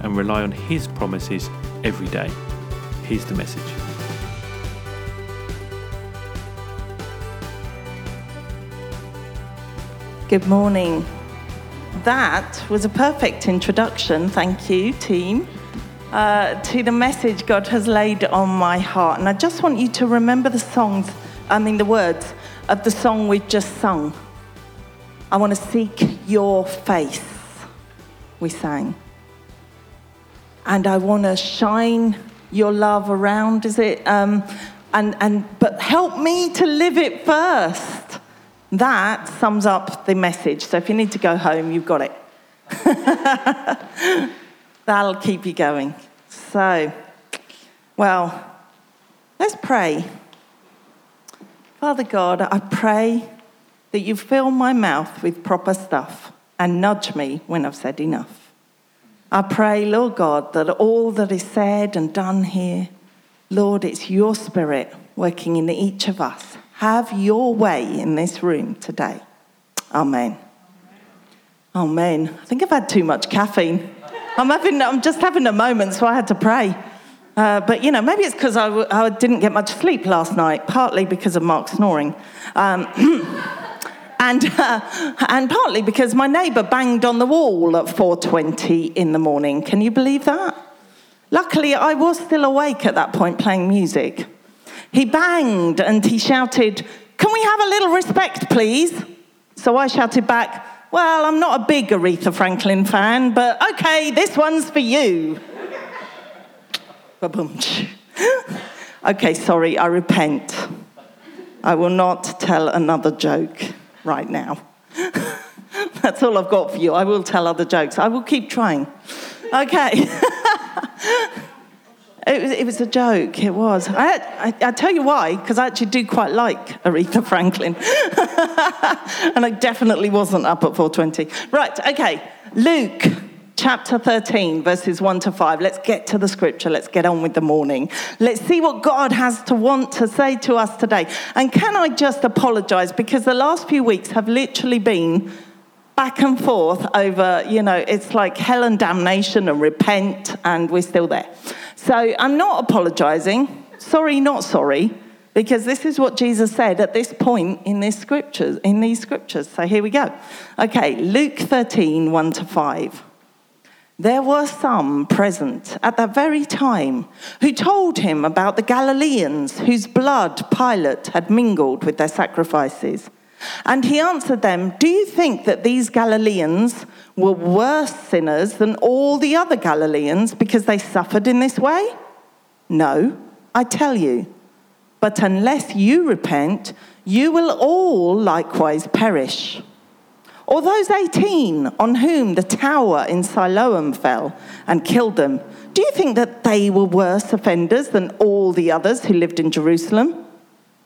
and rely on His promises every day. Here's the message. Good morning. That was a perfect introduction, thank you, team, uh, to the message God has laid on my heart. And I just want you to remember the songs, I mean, the words of the song we've just sung. I want to seek your face, we sang. And I want to shine your love around, is it? Um, and, and, but help me to live it first. That sums up the message. So if you need to go home, you've got it. That'll keep you going. So, well, let's pray. Father God, I pray that you fill my mouth with proper stuff and nudge me when I've said enough. I pray, Lord God, that all that is said and done here, Lord, it's your spirit working in each of us. Have your way in this room today. Amen. Amen. I think I've had too much caffeine. I'm, having, I'm just having a moment, so I had to pray. Uh, but, you know, maybe it's because I w- I didn't get much sleep last night, partly because of Mark snoring. Um, and, uh, and partly because my neighbour banged on the wall at 4.20 in the morning. Can you believe that? Luckily, I was still awake at that point playing music. He banged and he shouted, Can we have a little respect, please? So I shouted back, Well, I'm not a big Aretha Franklin fan, but okay, this one's for you. okay, sorry, I repent. I will not tell another joke right now. That's all I've got for you. I will tell other jokes. I will keep trying. Okay. It was, it was a joke, it was. I, I, I tell you why, because I actually do quite like Aretha Franklin. and I definitely wasn't up at 420. Right, okay. Luke chapter 13, verses 1 to 5. Let's get to the scripture. Let's get on with the morning. Let's see what God has to want to say to us today. And can I just apologize? Because the last few weeks have literally been back and forth over, you know, it's like hell and damnation and repent, and we're still there. So I'm not apologizing. Sorry, not sorry, because this is what Jesus said at this point in these scriptures, in these scriptures. So here we go. Okay, Luke 13, 1 to 5. There were some present at that very time who told him about the Galileans whose blood Pilate had mingled with their sacrifices. And he answered them, Do you think that these Galileans were worse sinners than all the other Galileans because they suffered in this way? No, I tell you. But unless you repent, you will all likewise perish. Or those 18 on whom the tower in Siloam fell and killed them, do you think that they were worse offenders than all the others who lived in Jerusalem?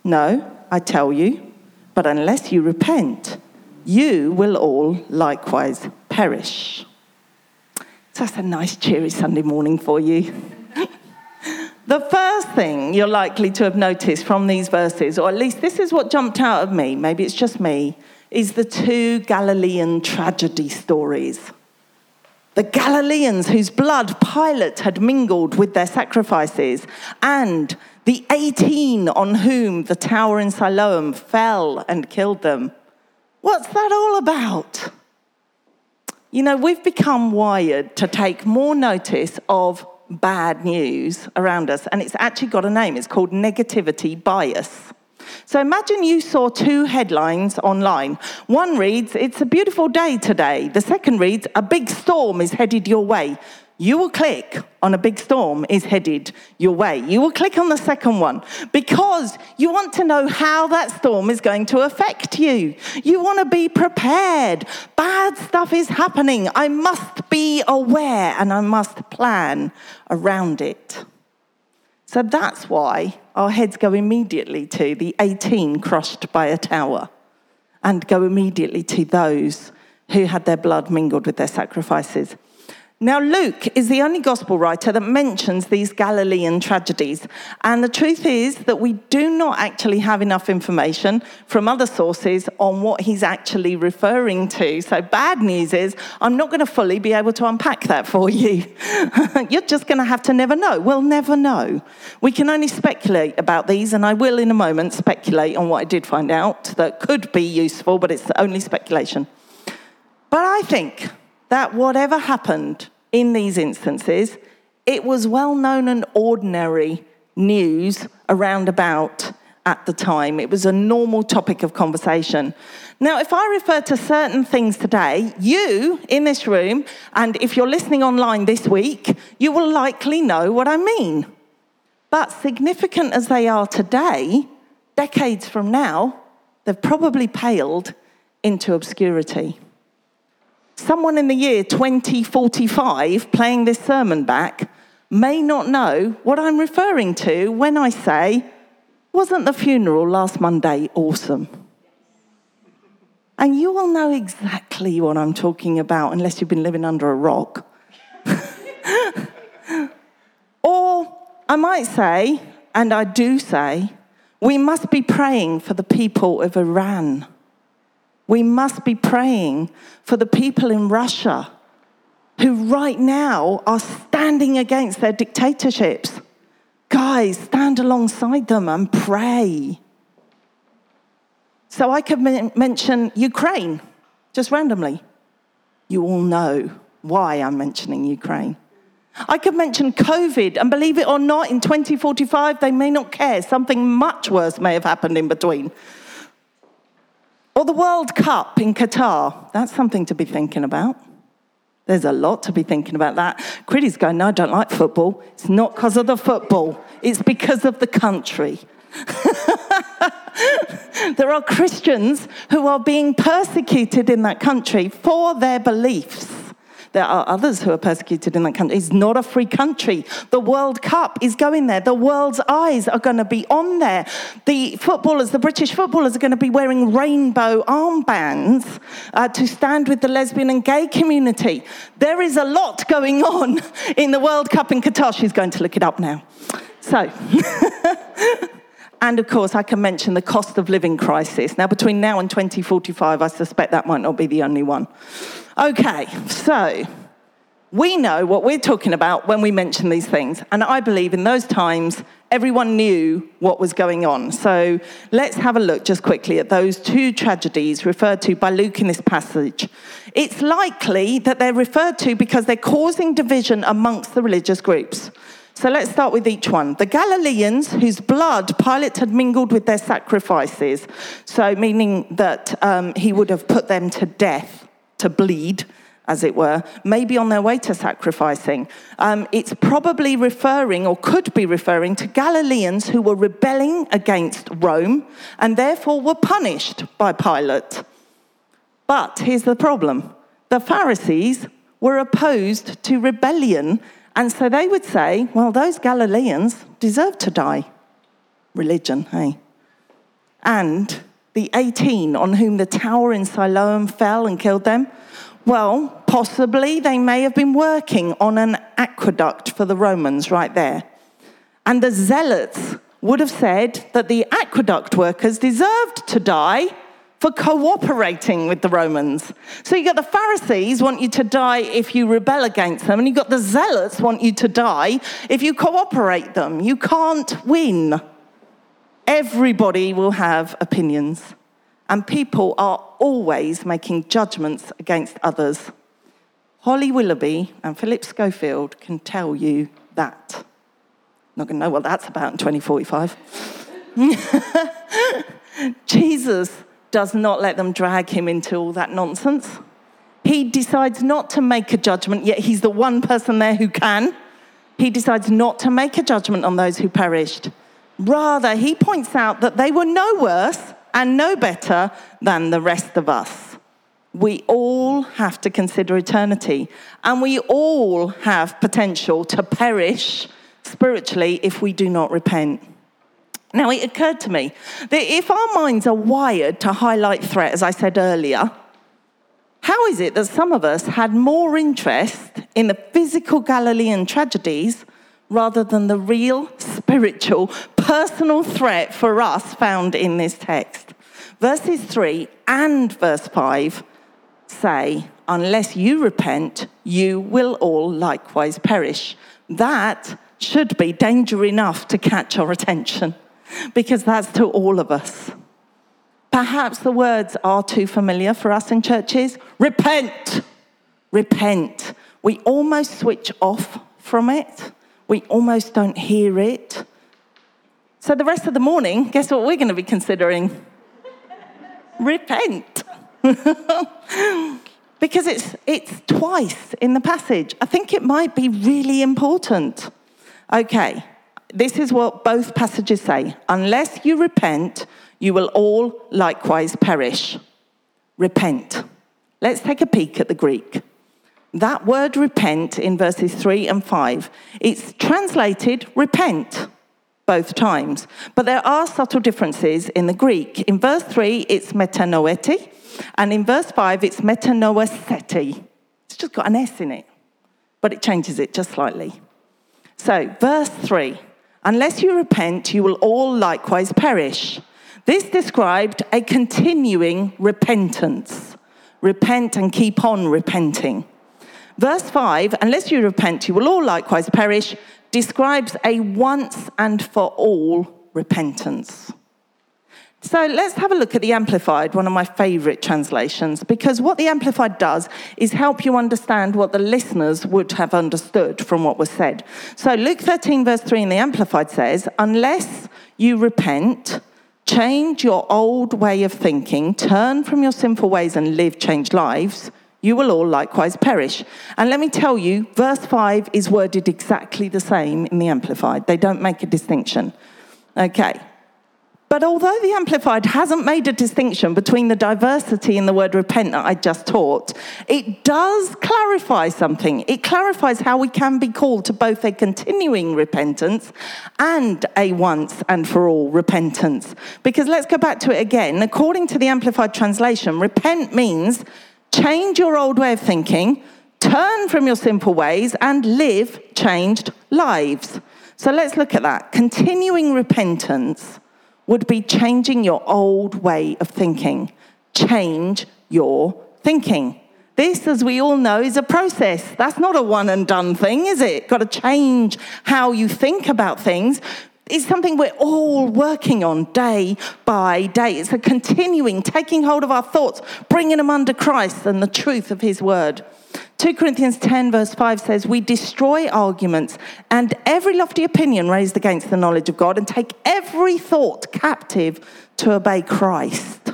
No, I tell you. But unless you repent, you will all likewise perish. So that's a nice, cheery Sunday morning for you. the first thing you're likely to have noticed from these verses, or at least this is what jumped out of me, maybe it's just me, is the two Galilean tragedy stories. The Galileans whose blood Pilate had mingled with their sacrifices, and the 18 on whom the tower in Siloam fell and killed them. What's that all about? You know, we've become wired to take more notice of bad news around us, and it's actually got a name. It's called negativity bias. So imagine you saw two headlines online. One reads, It's a beautiful day today. The second reads, A big storm is headed your way. you will click on a big storm is headed your way. You will click on the second one because you want to know how that storm is going to affect you. You want to be prepared. Bad stuff is happening. I must be aware and I must plan around it. So that's why our heads go immediately to the 18 crushed by a tower and go immediately to those who had their blood mingled with their sacrifices. Now, Luke is the only gospel writer that mentions these Galilean tragedies. And the truth is that we do not actually have enough information from other sources on what he's actually referring to. So, bad news is, I'm not going to fully be able to unpack that for you. You're just going to have to never know. We'll never know. We can only speculate about these, and I will in a moment speculate on what I did find out that could be useful, but it's only speculation. But I think that whatever happened in these instances, it was well known and ordinary news around about at the time. It was a normal topic of conversation. Now, if I refer to certain things today, you in this room, and if you're listening online this week, you will likely know what I mean. But significant as they are today, decades from now, they've probably paled into obscurity someone in the year 2045 playing this sermon back may not know what I'm referring to when I say, Wasn't the funeral last Monday awesome? And you will know exactly what I'm talking about unless you've been living under a rock. or I might say, and I do say, we must be praying for the people of Iran we must be praying for the people in Russia who right now are standing against their dictatorships. Guys, stand alongside them and pray. So I could mention Ukraine just randomly. You all know why I'm mentioning Ukraine. I could mention COVID, and believe it or not, in 2045, they may not care. Something much worse may have happened in between. Or the World Cup in Qatar. That's something to be thinking about. There's a lot to be thinking about that. Critty's going, no, I don't like football. It's not because of the football, it's because of the country. there are Christians who are being persecuted in that country for their beliefs. There are others who are persecuted in that country. It's not a free country. The World Cup is going there. The world's eyes are going to be on there. The footballers, the British footballers, are going to be wearing rainbow armbands uh, to stand with the lesbian and gay community. There is a lot going on in the World Cup in Qatar. She's going to look it up now. So. And of course, I can mention the cost of living crisis. Now, between now and 2045, I suspect that might not be the only one. Okay, so we know what we're talking about when we mention these things. And I believe in those times, everyone knew what was going on. So let's have a look just quickly at those two tragedies referred to by Luke in this passage. It's likely that they're referred to because they're causing division amongst the religious groups. So let's start with each one. The Galileans, whose blood Pilate had mingled with their sacrifices, so meaning that um, he would have put them to death, to bleed, as it were, maybe on their way to sacrificing. Um, it's probably referring, or could be referring, to Galileans who were rebelling against Rome and therefore were punished by Pilate. But here's the problem the Pharisees were opposed to rebellion and so they would say, well, those Galileans deserve to die. Religion, hey? And the 18 on whom the tower in Siloam fell and killed them, well, possibly they may have been working on an aqueduct for the Romans right there. And the zealots would have said that the aqueduct workers deserved to die for cooperating with the Romans. So you got the Pharisees want you to die if you rebel against them, and you've got the zealots want you to die if you cooperate them. You can't win. Everybody will have opinions, and people are always making judgments against others. Holly Willoughby and Philip Schofield can tell you that. Not going to know what that's about in 2045. Jesus does not let them drag him into all that nonsense. He decides not to make a judgment, yet he's the one person there who can. He decides not to make a judgment on those who perished. Rather, he points out that they were no worse and no better than the rest of us. We all have to consider eternity, and we all have potential to perish spiritually if we do not repent. Now, it occurred to me that if our minds are wired to highlight threat, as I said earlier, how is it that some of us had more interest in the physical Galilean tragedies rather than the real, spiritual, personal threat for us found in this text? Verses 3 and verse 5 say, Unless you repent, you will all likewise perish. That should be danger enough to catch our attention because that's to all of us. Perhaps the words are too familiar for us in churches. Repent, repent. We almost switch off from it, we almost don't hear it. So, the rest of the morning, guess what we're going to be considering? repent. because it's, it's twice in the passage. I think it might be really important. Okay, this is what both passages say. Unless you repent, you will all likewise perish. Repent. Let's take a peek at the Greek. That word repent in verses 3 and 5, it's translated repent both times. But there are subtle differences in the Greek. In verse 3, it's metanoeti, and in verse 5, it's metanoeseti. It's just got an S in it, but it changes it just slightly. So, verse 3 Unless you repent, you will all likewise perish. This described a continuing repentance. Repent and keep on repenting. Verse 5 Unless you repent, you will all likewise perish, describes a once and for all repentance. So let's have a look at the Amplified, one of my favorite translations, because what the Amplified does is help you understand what the listeners would have understood from what was said. So Luke 13, verse 3 in the Amplified says, Unless you repent, change your old way of thinking, turn from your sinful ways and live changed lives, you will all likewise perish. And let me tell you, verse 5 is worded exactly the same in the Amplified. They don't make a distinction. Okay, but although the Amplified hasn't made a distinction between the diversity in the word repent that I just taught, it does clarify something. It clarifies how we can be called to both a continuing repentance and a once and for all repentance. Because let's go back to it again. According to the Amplified translation, repent means change your old way of thinking, turn from your simple ways, and live changed lives. So let's look at that. Continuing repentance would be changing your old way of thinking. Change your thinking. This, as we all know, is a process. That's not a one and done thing, is it? Got to change how you think about things. It's something we're all working on day by day. It's a continuing taking hold of our thoughts, bringing them under Christ and the truth of His word. 2 Corinthians 10, verse 5 says, We destroy arguments and every lofty opinion raised against the knowledge of God and take every thought captive to obey Christ.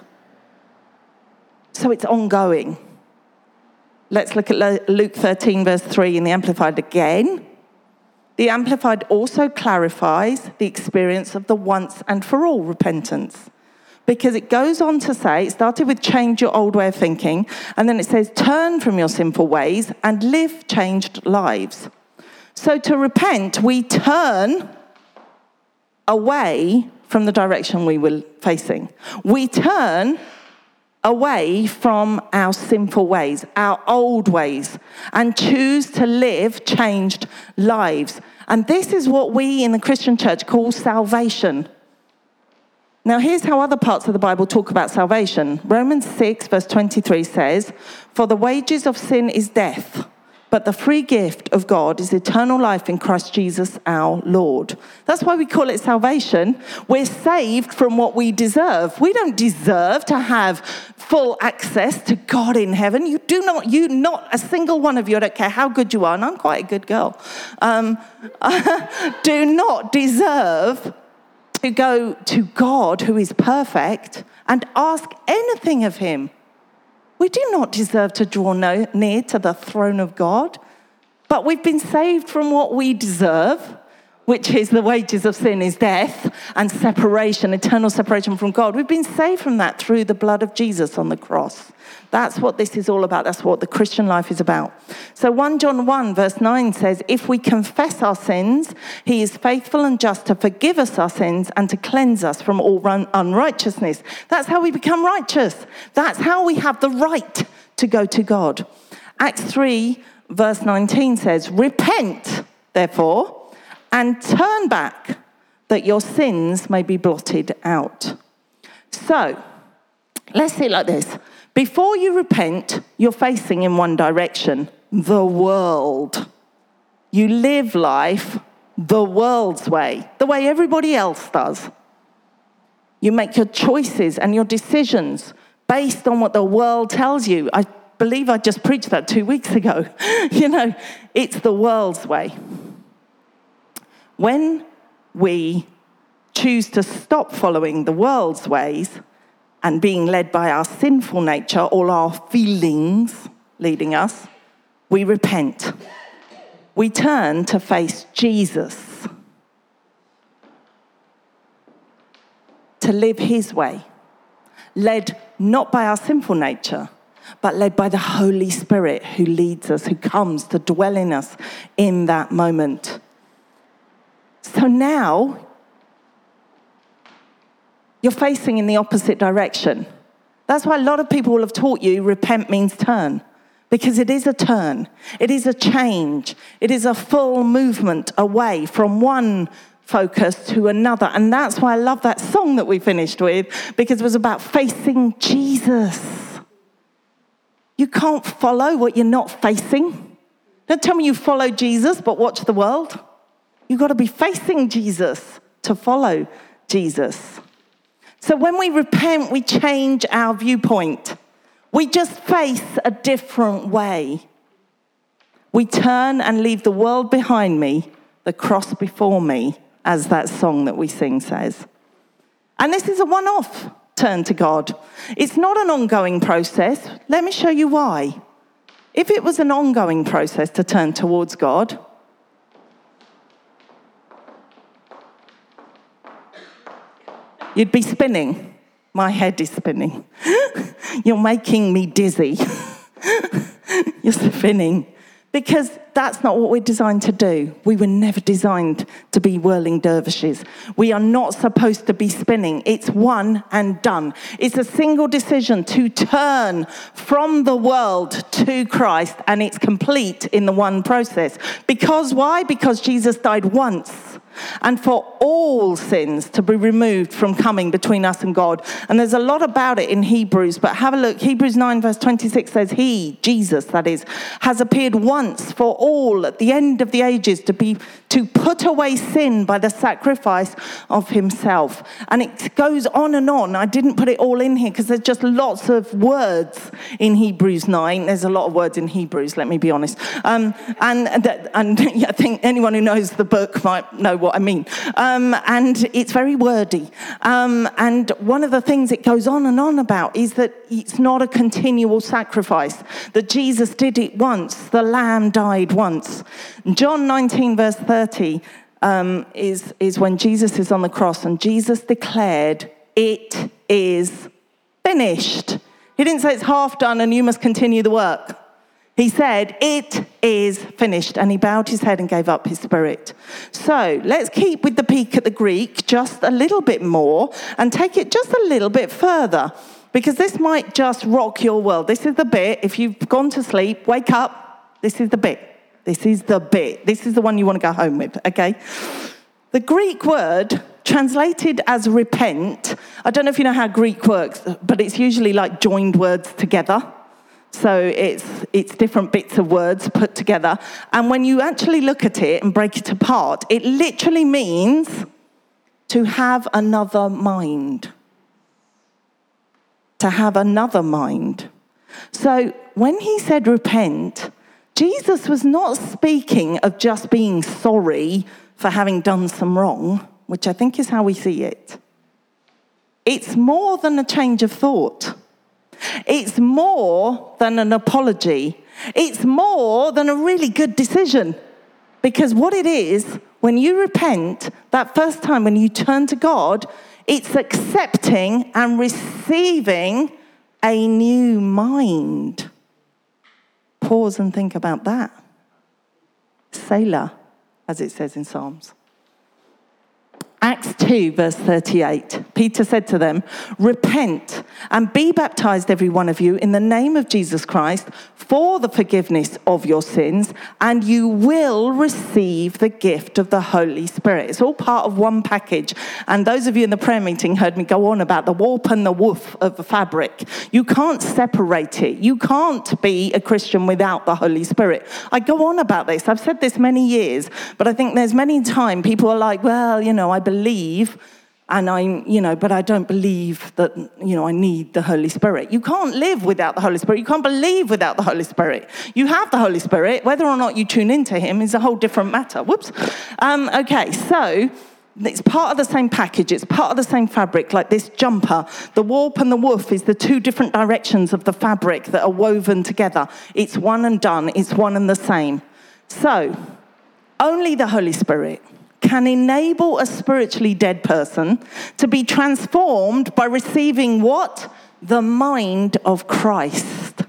So it's ongoing. Let's look at Luke 13, verse 3 in the Amplified again. The Amplified also clarifies the experience of the once and for all repentance because it goes on to say, it started with change your old way of thinking, and then it says, turn from your sinful ways and live changed lives. So to repent, we turn away from the direction we were facing. We turn away from our sinful ways, our old ways, and choose to live changed lives. And this is what we in the Christian church call salvation. Now, here's how other parts of the Bible talk about salvation. Romans 6, verse 23 says, For the wages of sin is death, but the free gift of God is eternal life in Christ Jesus our Lord. That's why we call it salvation. We're saved from what we deserve. We don't deserve to have full access to God in heaven. You do not, you, not a single one of you, I don't care how good you are, and I'm quite a good girl, um, do not deserve to go to God, who is perfect, and ask anything of Him. We do not deserve to draw near to the throne of God, but we've been saved from what we deserve which is the wages of sin is death and separation, eternal separation from God. We've been saved from that through the blood of Jesus on the cross. That's what this is all about. That's what the Christian life is about. So 1 John 1 verse 9 says, If we confess our sins, he is faithful and just to forgive us our sins and to cleanse us from all unrighteousness. That's how we become righteous. That's how we have the right to go to God. Acts 3 verse 19 says, Repent, therefore and turn back that your sins may be blotted out. So, let's see it like this. Before you repent, you're facing in one direction the world. You live life the world's way, the way everybody else does. You make your choices and your decisions based on what the world tells you. I believe I just preached that two weeks ago. you know, it's the world's way. When we choose to stop following the world's ways and being led by our sinful nature, all our feelings leading us, we repent. We turn to face Jesus, to live his way, led not by our sinful nature, but led by the Holy Spirit who leads us, who comes to dwell in us in that moment. So now you're facing in the opposite direction. That's why a lot of people will have taught you repent means turn, because it is a turn, it is a change, it is a full movement away from one focus to another. And that's why I love that song that we finished with, because it was about facing Jesus. You can't follow what you're not facing. Don't tell me you follow Jesus, but watch the world. You've got to be facing Jesus to follow Jesus. So when we repent, we change our viewpoint. We just face a different way. We turn and leave the world behind me, the cross before me, as that song that we sing says. And this is a one off turn to God. It's not an ongoing process. Let me show you why. If it was an ongoing process to turn towards God, You'd be spinning. My head is spinning. You're making me dizzy. You're spinning. Because that's not what we're designed to do. We were never designed to be whirling dervishes. We are not supposed to be spinning. It's one and done. It's a single decision to turn from the world to Christ, and it's complete in the one process. Because why? Because Jesus died once and for all sins to be removed from coming between us and God. And there's a lot about it in Hebrews, but have a look. Hebrews 9, verse 26 says, He, Jesus, that is, has appeared once for all at the end of the ages to be to put away sin by the sacrifice of himself. And it goes on and on. I didn't put it all in here because there's just lots of words in Hebrews 9. There's a lot of words in Hebrews, let me be honest. Um, and, and I think anyone who knows the book might know what I mean. Um, and it's very wordy. Um, and one of the things it goes on and on about is that it's not a continual sacrifice, that Jesus did it once, the lamb died once. John 19, verse 30, um, is, is when Jesus is on the cross, and Jesus declared, It is finished. He didn't say it's half done and you must continue the work. He said, It is finished. And he bowed his head and gave up his spirit. So let's keep with the peek at the Greek just a little bit more and take it just a little bit further because this might just rock your world. This is the bit, if you've gone to sleep, wake up. This is the bit. This is the bit. This is the one you want to go home with, okay? The Greek word translated as repent, I don't know if you know how Greek works, but it's usually like joined words together. So it's, it's different bits of words put together. And when you actually look at it and break it apart, it literally means to have another mind. To have another mind. So when he said repent, Jesus was not speaking of just being sorry for having done some wrong, which I think is how we see it. It's more than a change of thought. It's more than an apology. It's more than a really good decision. Because what it is, when you repent, that first time when you turn to God, it's accepting and receiving a new mind. Pause and think about that. Selah, as it says in Psalms. Acts 2, verse 38. Peter said to them, Repent and be baptized, every one of you, in the name of Jesus Christ for the forgiveness of your sins, and you will receive the gift of the Holy Spirit. It's all part of one package. And those of you in the prayer meeting heard me go on about the warp and the woof of the fabric. You can't separate it. You can't be a Christian without the Holy Spirit. I go on about this. I've said this many years, but I think there's many times people are like, well, you know, I believe and I'm, you know, but I don't believe that, you know, I need the Holy Spirit. You can't live without the Holy Spirit. You can't believe without the Holy Spirit. You have the Holy Spirit. Whether or not you tune into Him is a whole different matter. Whoops. Um, okay, so it's part of the same package. It's part of the same fabric, like this jumper. The warp and the woof is the two different directions of the fabric that are woven together. It's one and done. It's one and the same. So, only the Holy Spirit can enable a spiritually dead person to be transformed by receiving what? The mind of Christ.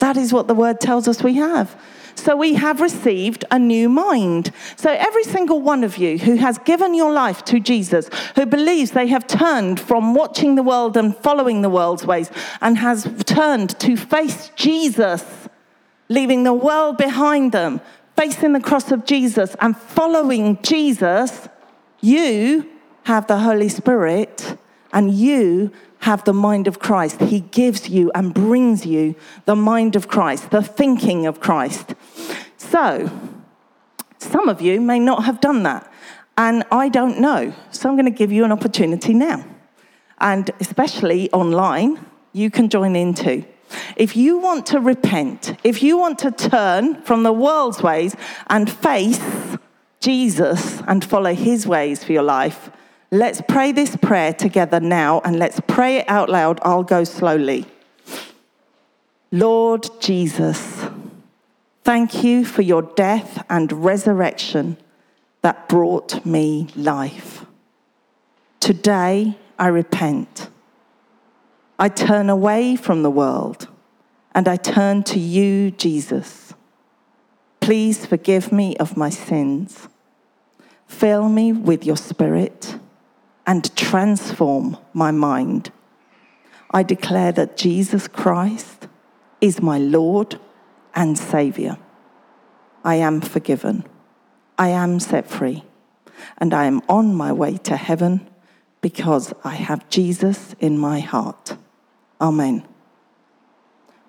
That is what the word tells us we have. So we have received a new mind. So every single one of you who has given your life to Jesus, who believes they have turned from watching the world and following the world's ways and has turned to face Jesus, leaving the world behind them, facing the cross of Jesus and following Jesus, you have the Holy Spirit and you have the mind of Christ. He gives you and brings you the mind of Christ, the thinking of Christ. So, some of you may not have done that, and I don't know. So, I'm going to give you an opportunity now. And especially online, you can join in too. If you want to repent, if you want to turn from the world's ways and face Jesus and follow his ways for your life, let's pray this prayer together now and let's pray it out loud. I'll go slowly. Lord Jesus, thank you for your death and resurrection that brought me life. Today, I repent. I turn away from the world and I turn to you, Jesus. Please forgive me of my sins. Fill me with your spirit and transform my mind. I declare that Jesus Christ is my Lord and Savior. I am forgiven. I am set free. And I am on my way to heaven because I have Jesus in my heart. Amen.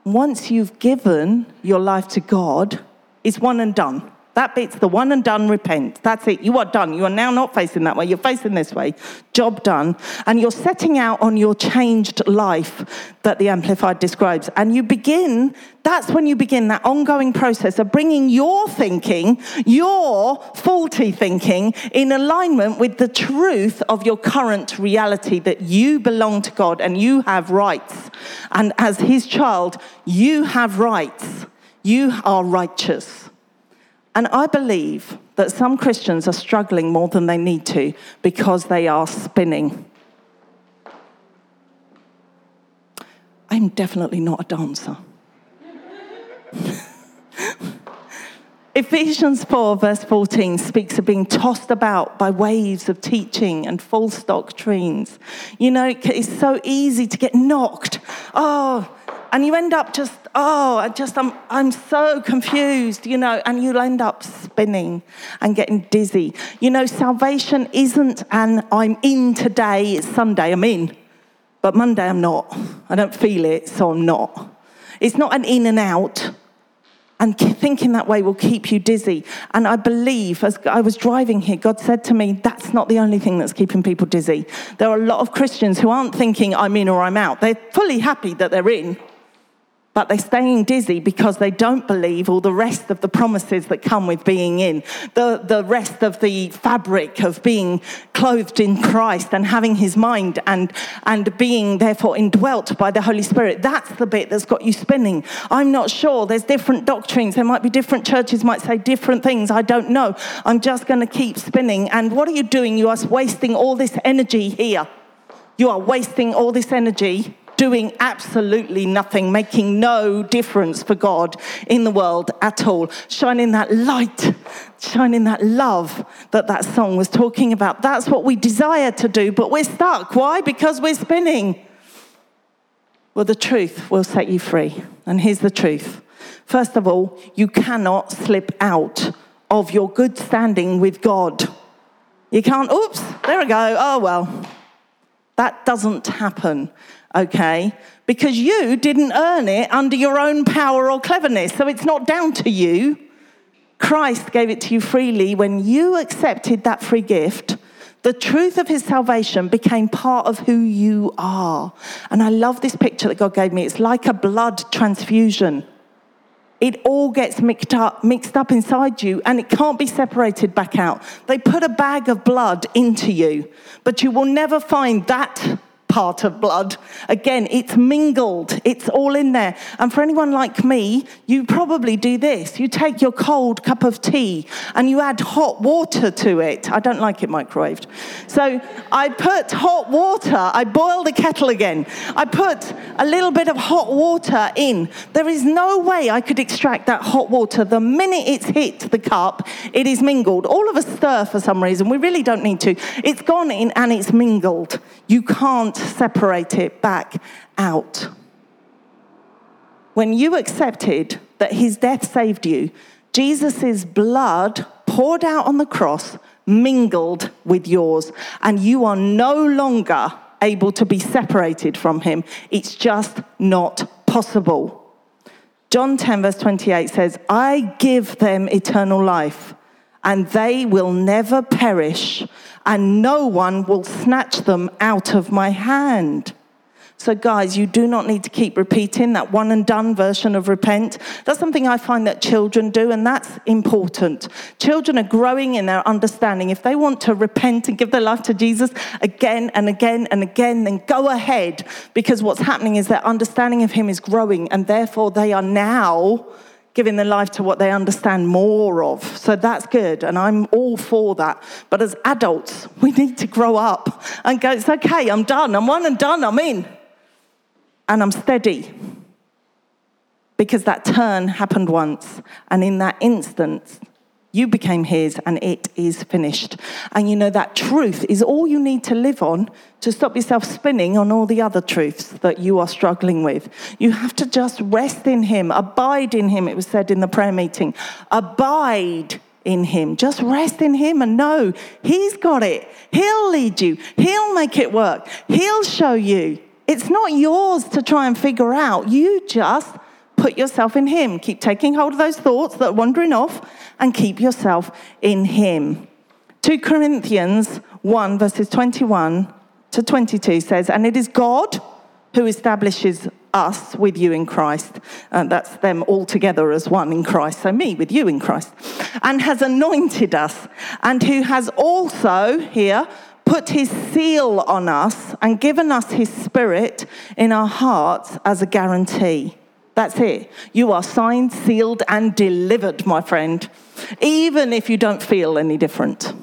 Once you've given your life to God, it's one and done. That bit's the one and done repent. That's it. You are done. You are now not facing that way. You're facing this way. Job done. And you're setting out on your changed life that the Amplified describes. And you begin, that's when you begin that ongoing process of bringing your thinking, your faulty thinking, in alignment with the truth of your current reality that you belong to God and you have rights. And as his child, you have rights. You are righteous. And I believe that some Christians are struggling more than they need to because they are spinning. I'm definitely not a dancer. Ephesians 4, verse 14, speaks of being tossed about by waves of teaching and false doctrines. You know, it's so easy to get knocked. Oh, and you end up just, oh, I just, I'm, I'm so confused, you know, and you'll end up spinning and getting dizzy. You know, salvation isn't an I'm in today, it's Sunday, I'm in. But Monday, I'm not. I don't feel it, so I'm not. It's not an in and out. And thinking that way will keep you dizzy. And I believe, as I was driving here, God said to me, that's not the only thing that's keeping people dizzy. There are a lot of Christians who aren't thinking, I'm in or I'm out. They're fully happy that they're in but they're staying dizzy because they don't believe all the rest of the promises that come with being in, the, the rest of the fabric of being clothed in Christ and having his mind and, and being therefore indwelt by the Holy Spirit. That's the bit that's got you spinning. I'm not sure. There's different doctrines. There might be different churches might say different things. I don't know. I'm just going to keep spinning. And what are you doing? You are wasting all this energy here. You are wasting all this energy doing absolutely nothing, making no difference for God in the world at all, shining that light, shining that love that that song was talking about. That's what we desire to do, but we're stuck. Why? Because we're spinning. Well, the truth will set you free. And here's the truth. First of all, you cannot slip out of your good standing with God. You can't, oops, there we go. Oh, well. That doesn't happen okay? Because you didn't earn it under your own power or cleverness. So it's not down to you. Christ gave it to you freely when you accepted that free gift. The truth of his salvation became part of who you are. And I love this picture that God gave me. It's like a blood transfusion. It all gets mixed up, mixed up inside you and it can't be separated back out. They put a bag of blood into you, but you will never find that part of blood. Again, it's mingled, it's all in there. And for anyone like me, you probably do this. You take your cold cup of tea and you add hot water to it. I don't like it microwaved. So I put hot water, I boil the kettle again. I put a little bit of hot water in. There is no way I could extract that hot water. The minute it's hit the cup, it is mingled. All of us stir for some reason. We really don't need to. It's gone in and it's mingled. You can't separate it back out. When you accepted that his death saved you, Jesus' blood poured out on the cross mingled with yours, and you are no longer able to be separated from him. It's just not possible. John 10, verse 28 says, I give them eternal life, and they will never perish, and no one will snatch them out of my hand. So, guys, you do not need to keep repeating that one and done version of repent. That's something I find that children do, and that's important. Children are growing in their understanding. If they want to repent and give their life to Jesus again and again and again, then go ahead, because what's happening is their understanding of Him is growing, and therefore they are now giving their life to what they understand more of. So that's good, and I'm all for that. But as adults, we need to grow up and go, it's okay, I'm done, I'm one and done, I'm in. And I'm steady. Because that turn happened once, and in that instant, you became his, and it is finished. And you know, that truth is all you need to live on to stop yourself spinning on all the other truths that you are struggling with. You have to just rest in him, abide in him, it was said in the prayer meeting. Abide in him. Just rest in him and know he's got it. He'll lead you, he'll make it work, he'll show you. It's not yours to try and figure out. You just put yourself in Him. Keep taking hold of those thoughts that are wandering off and keep yourself in Him. 2 Corinthians 1, verses 21 to 22 says, And it is God who establishes us with you in Christ. And that's them all together as one in Christ. So, me with you in Christ. And has anointed us, and who has also, here, put his seal on us and given us his spirit in our hearts as a guarantee. That's it. You are signed, sealed, and delivered, my friend, even if you don't feel any different.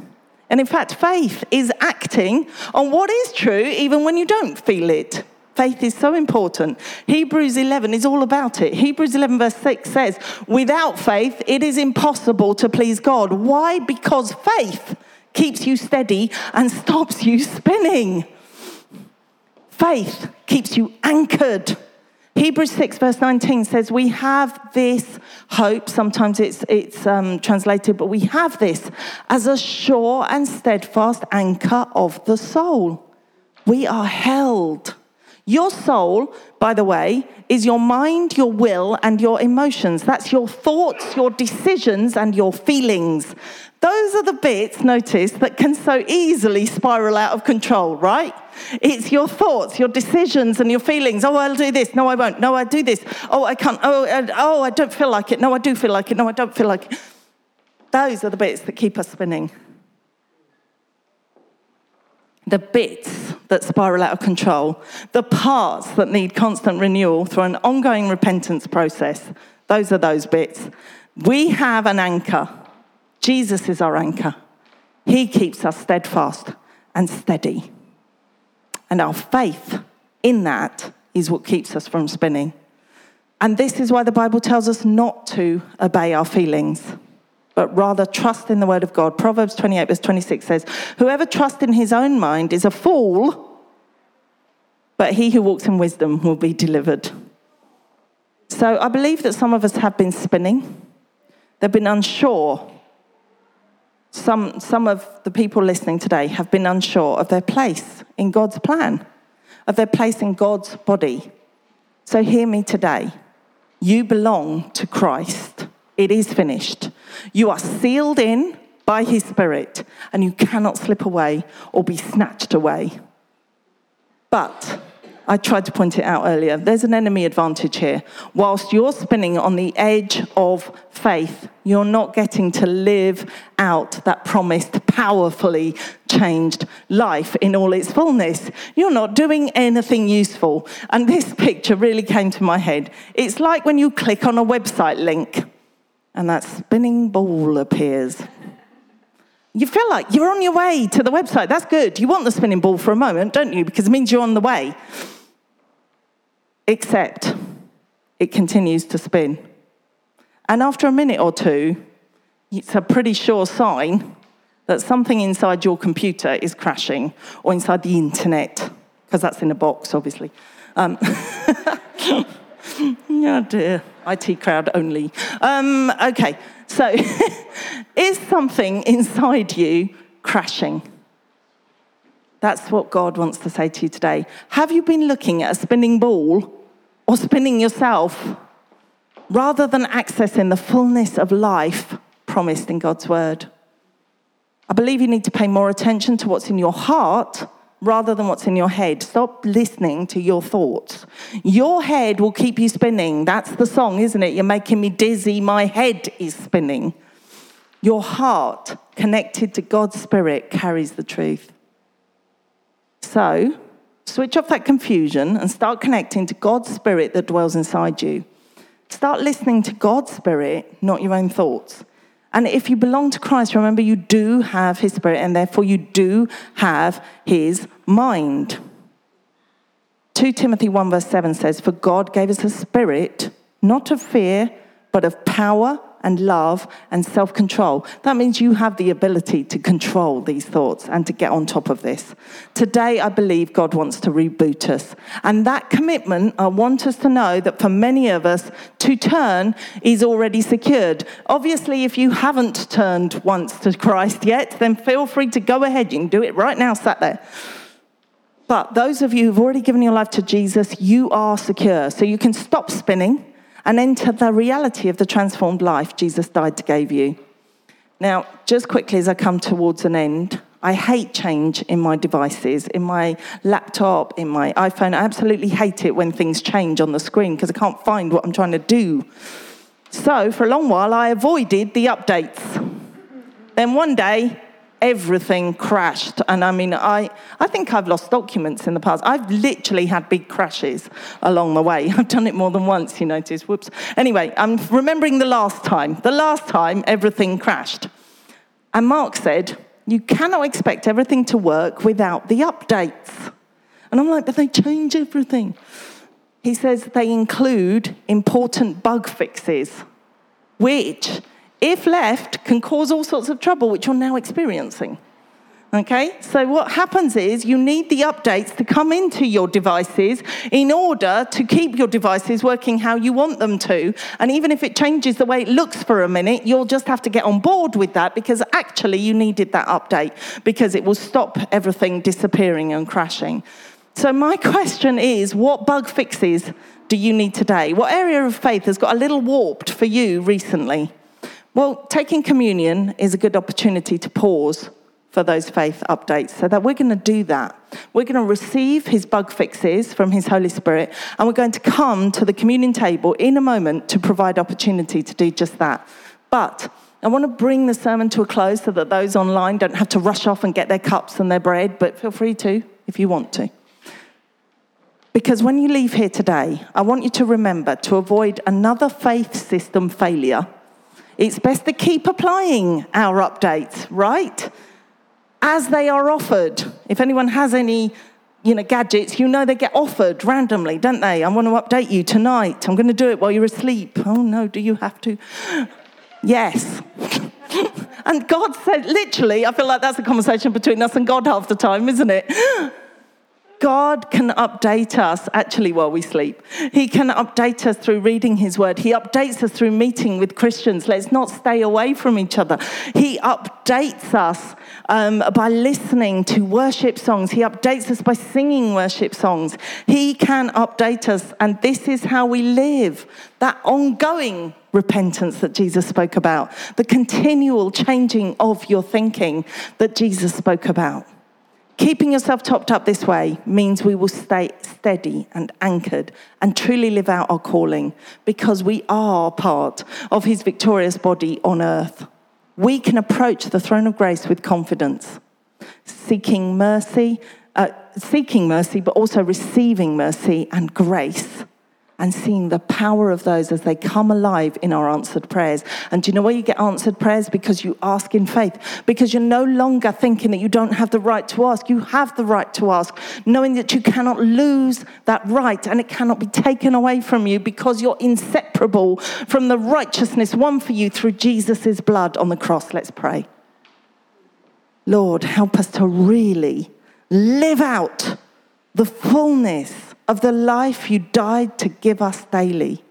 And in fact, faith is acting on what is true, even when you don't feel it. Faith is so important. Hebrews 11 is all about it. Hebrews 11, verse 6 says, Without faith, it is impossible to please God. Why? Because faith keeps you steady and stops you spinning. Faith keeps you anchored Hebrews 6, verse 19 says, We have this hope. Sometimes it's, it's um, translated, but we have this as a sure and steadfast anchor of the soul. We are held. Your soul, by the way, is your mind, your will, and your emotions. That's your thoughts, your decisions, and your feelings. Those are the bits, notice, that can so easily spiral out of control, right? It's your thoughts, your decisions, and your feelings. Oh, I'll do this. No, I won't. No, I do this. Oh, I can't. Oh, uh, oh, I don't feel like it. No, I do feel like it. No, I don't feel like it. Those are the bits that keep us spinning. The bits that spiral out of control, the parts that need constant renewal through an ongoing repentance process, those are those bits. We have an anchor Jesus is our anchor. He keeps us steadfast and steady. And our faith in that is what keeps us from spinning. And this is why the Bible tells us not to obey our feelings, but rather trust in the word of God. Proverbs 28, verse 26 says, Whoever trusts in his own mind is a fool, but he who walks in wisdom will be delivered. So I believe that some of us have been spinning, they've been unsure some, some of the people listening today have been unsure of their place in God's plan, of their place in God's body. So hear me today. You belong to Christ. It is finished. You are sealed in by his Spirit, and you cannot slip away or be snatched away. But I tried to point it out earlier. There's an enemy advantage here. Whilst you're spinning on the edge of faith, you're not getting to live out that promised, powerfully changed life in all its fullness. You're not doing anything useful. And this picture really came to my head. It's like when you click on a website link and that spinning ball appears. You feel like you're on your way to the website. That's good. You want the spinning ball for a moment, don't you? Because it means you're on the way except it continues to spin. And after a minute or two, it's a pretty sure sign that something inside your computer is crashing or inside the internet, because that's in a box, obviously. Um, yeah, dear. IT crowd only. Um, okay, so is something inside you crashing? That's what God wants to say to you today. Have you been looking at a spinning ball or spinning yourself rather than accessing the fullness of life promised in God's word. I believe you need to pay more attention to what's in your heart rather than what's in your head. Stop listening to your thoughts. Your head will keep you spinning. That's the song, isn't it? You're making me dizzy. My head is spinning. Your heart, connected to God's Spirit, carries the truth. So, Switch off that confusion and start connecting to God's Spirit that dwells inside you. Start listening to God's Spirit, not your own thoughts. And if you belong to Christ, remember you do have His Spirit, and therefore you do have His mind. 2 Timothy 1, verse 7 says, For God gave us a spirit, not of fear, but of power and love and self control. That means you have the ability to control these thoughts and to get on top of this. Today, I believe God wants to reboot us. And that commitment, I want us to know that for many of us, to turn is already secured. Obviously, if you haven't turned once to Christ yet, then feel free to go ahead. You can do it right now, sat there. But those of you who've already given your life to Jesus, you are secure. So you can stop spinning and enter the reality of the transformed life Jesus died to give you. Now, just quickly as I come towards an end, I hate change in my devices, in my laptop, in my iPhone. I absolutely hate it when things change on the screen because I can't find what I'm trying to do. So, for a long while, I avoided the updates. Then one day, everything crashed. And I mean, I, I think I've lost documents in the past. I've literally had big crashes along the way. I've done it more than once, you notice. Whoops. Anyway, I'm remembering the last time. The last time everything crashed. And Mark said, You cannot expect everything to work without the updates. And I'm like, But they change everything. He says they include important bug fixes, which if left, can cause all sorts of trouble, which you're now experiencing. Okay, so what happens is you need the updates to come into your devices in order to keep your devices working how you want them to. And even if it changes the way it looks for a minute, you'll just have to get on board with that because actually you needed that update because it will stop everything disappearing and crashing. So, my question is what bug fixes do you need today? What area of faith has got a little warped for you recently? Well, taking communion is a good opportunity to pause for those faith updates. So that we're going to do that. We're going to receive his bug fixes from his Holy Spirit, and we're going to come to the communion table in a moment to provide opportunity to do just that. But I want to bring the sermon to a close so that those online don't have to rush off and get their cups and their bread, but feel free to if you want to. Because when you leave here today, I want you to remember to avoid another faith system failure. It's best to keep applying our updates, right? as they are offered. If anyone has any you know, gadgets, you know they get offered randomly, don't they? I want to update you tonight. I'm going to do it while you're asleep. Oh no, do you have to? Yes. and God said, literally, I feel like that's a conversation between us and God half the time, isn't it? God can update us actually while we sleep. He can update us through reading His Word. He updates us through meeting with Christians. Let's not stay away from each other. He updates us um, by listening to worship songs. He updates us by singing worship songs. He can update us, and this is how we live that ongoing repentance that Jesus spoke about, the continual changing of your thinking that Jesus spoke about. Keeping yourself topped up this way means we will stay steady and anchored and truly live out our calling because we are part of his victorious body on earth. We can approach the throne of grace with confidence, seeking mercy, uh, seeking mercy, but also receiving mercy and grace and seeing the power of those as they come alive in our answered prayers. And do you know why you get answered prayers? Because you ask in faith. Because you're no longer thinking that you don't have the right to ask. You have the right to ask, knowing that you cannot lose that right and it cannot be taken away from you because you're inseparable from the righteousness won for you through Jesus' blood on the cross. Let's pray. Lord, help us to really live out the fullness of the life you died to give us daily.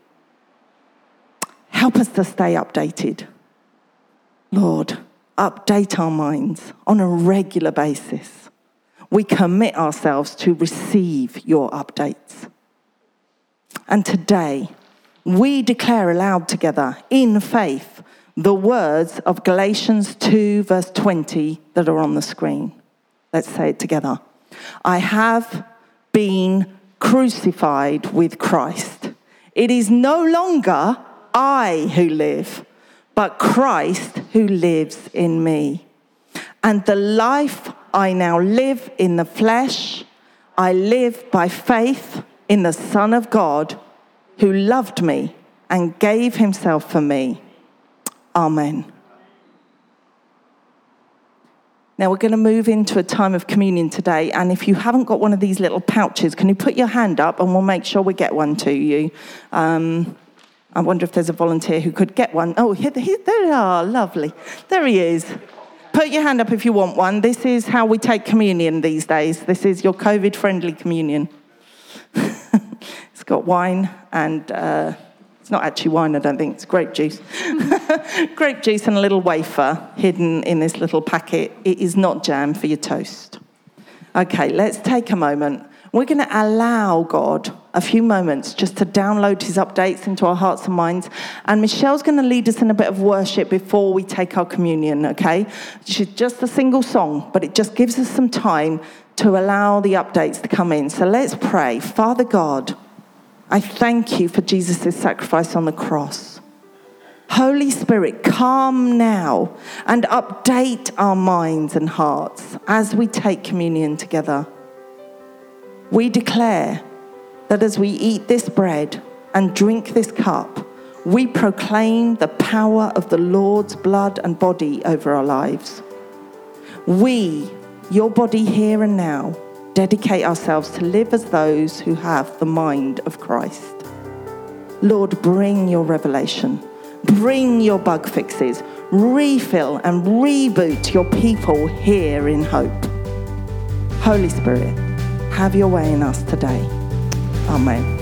Help us to stay updated. Lord, update our minds on a regular basis. We commit ourselves to receive your updates. And today, we declare aloud together in faith the words of Galatians 2, verse 20, that are on the screen. Let's say it together. I have been crucified with Christ. It is no longer I who live, but Christ who lives in me. And the life I now live in the flesh, I live by faith in the Son of God who loved me and gave himself for me. Amen. Now, we're going to move into a time of communion today. And if you haven't got one of these little pouches, can you put your hand up and we'll make sure we get one to you? Um, I wonder if there's a volunteer who could get one. Oh, here, here, there they are, lovely. There he is. Put your hand up if you want one. This is how we take communion these days. This is your COVID friendly communion. it's got wine and. Uh, it's not actually wine, I don't think. It's grape juice. grape juice and a little wafer hidden in this little packet. It is not jam for your toast. Okay, let's take a moment. We're going to allow God a few moments just to download his updates into our hearts and minds. And Michelle's going to lead us in a bit of worship before we take our communion, okay? She's just a single song, but it just gives us some time to allow the updates to come in. So let's pray. Father God, I thank you for Jesus' sacrifice on the cross. Holy Spirit, come now and update our minds and hearts as we take communion together. We declare that as we eat this bread and drink this cup, we proclaim the power of the Lord's blood and body over our lives. We, your body here and now, dedicate ourselves to live as those who have the mind of Christ. Lord, bring your revelation, bring your bug fixes, refill and reboot your people here in hope. Holy Spirit, have your way in us today. Amen.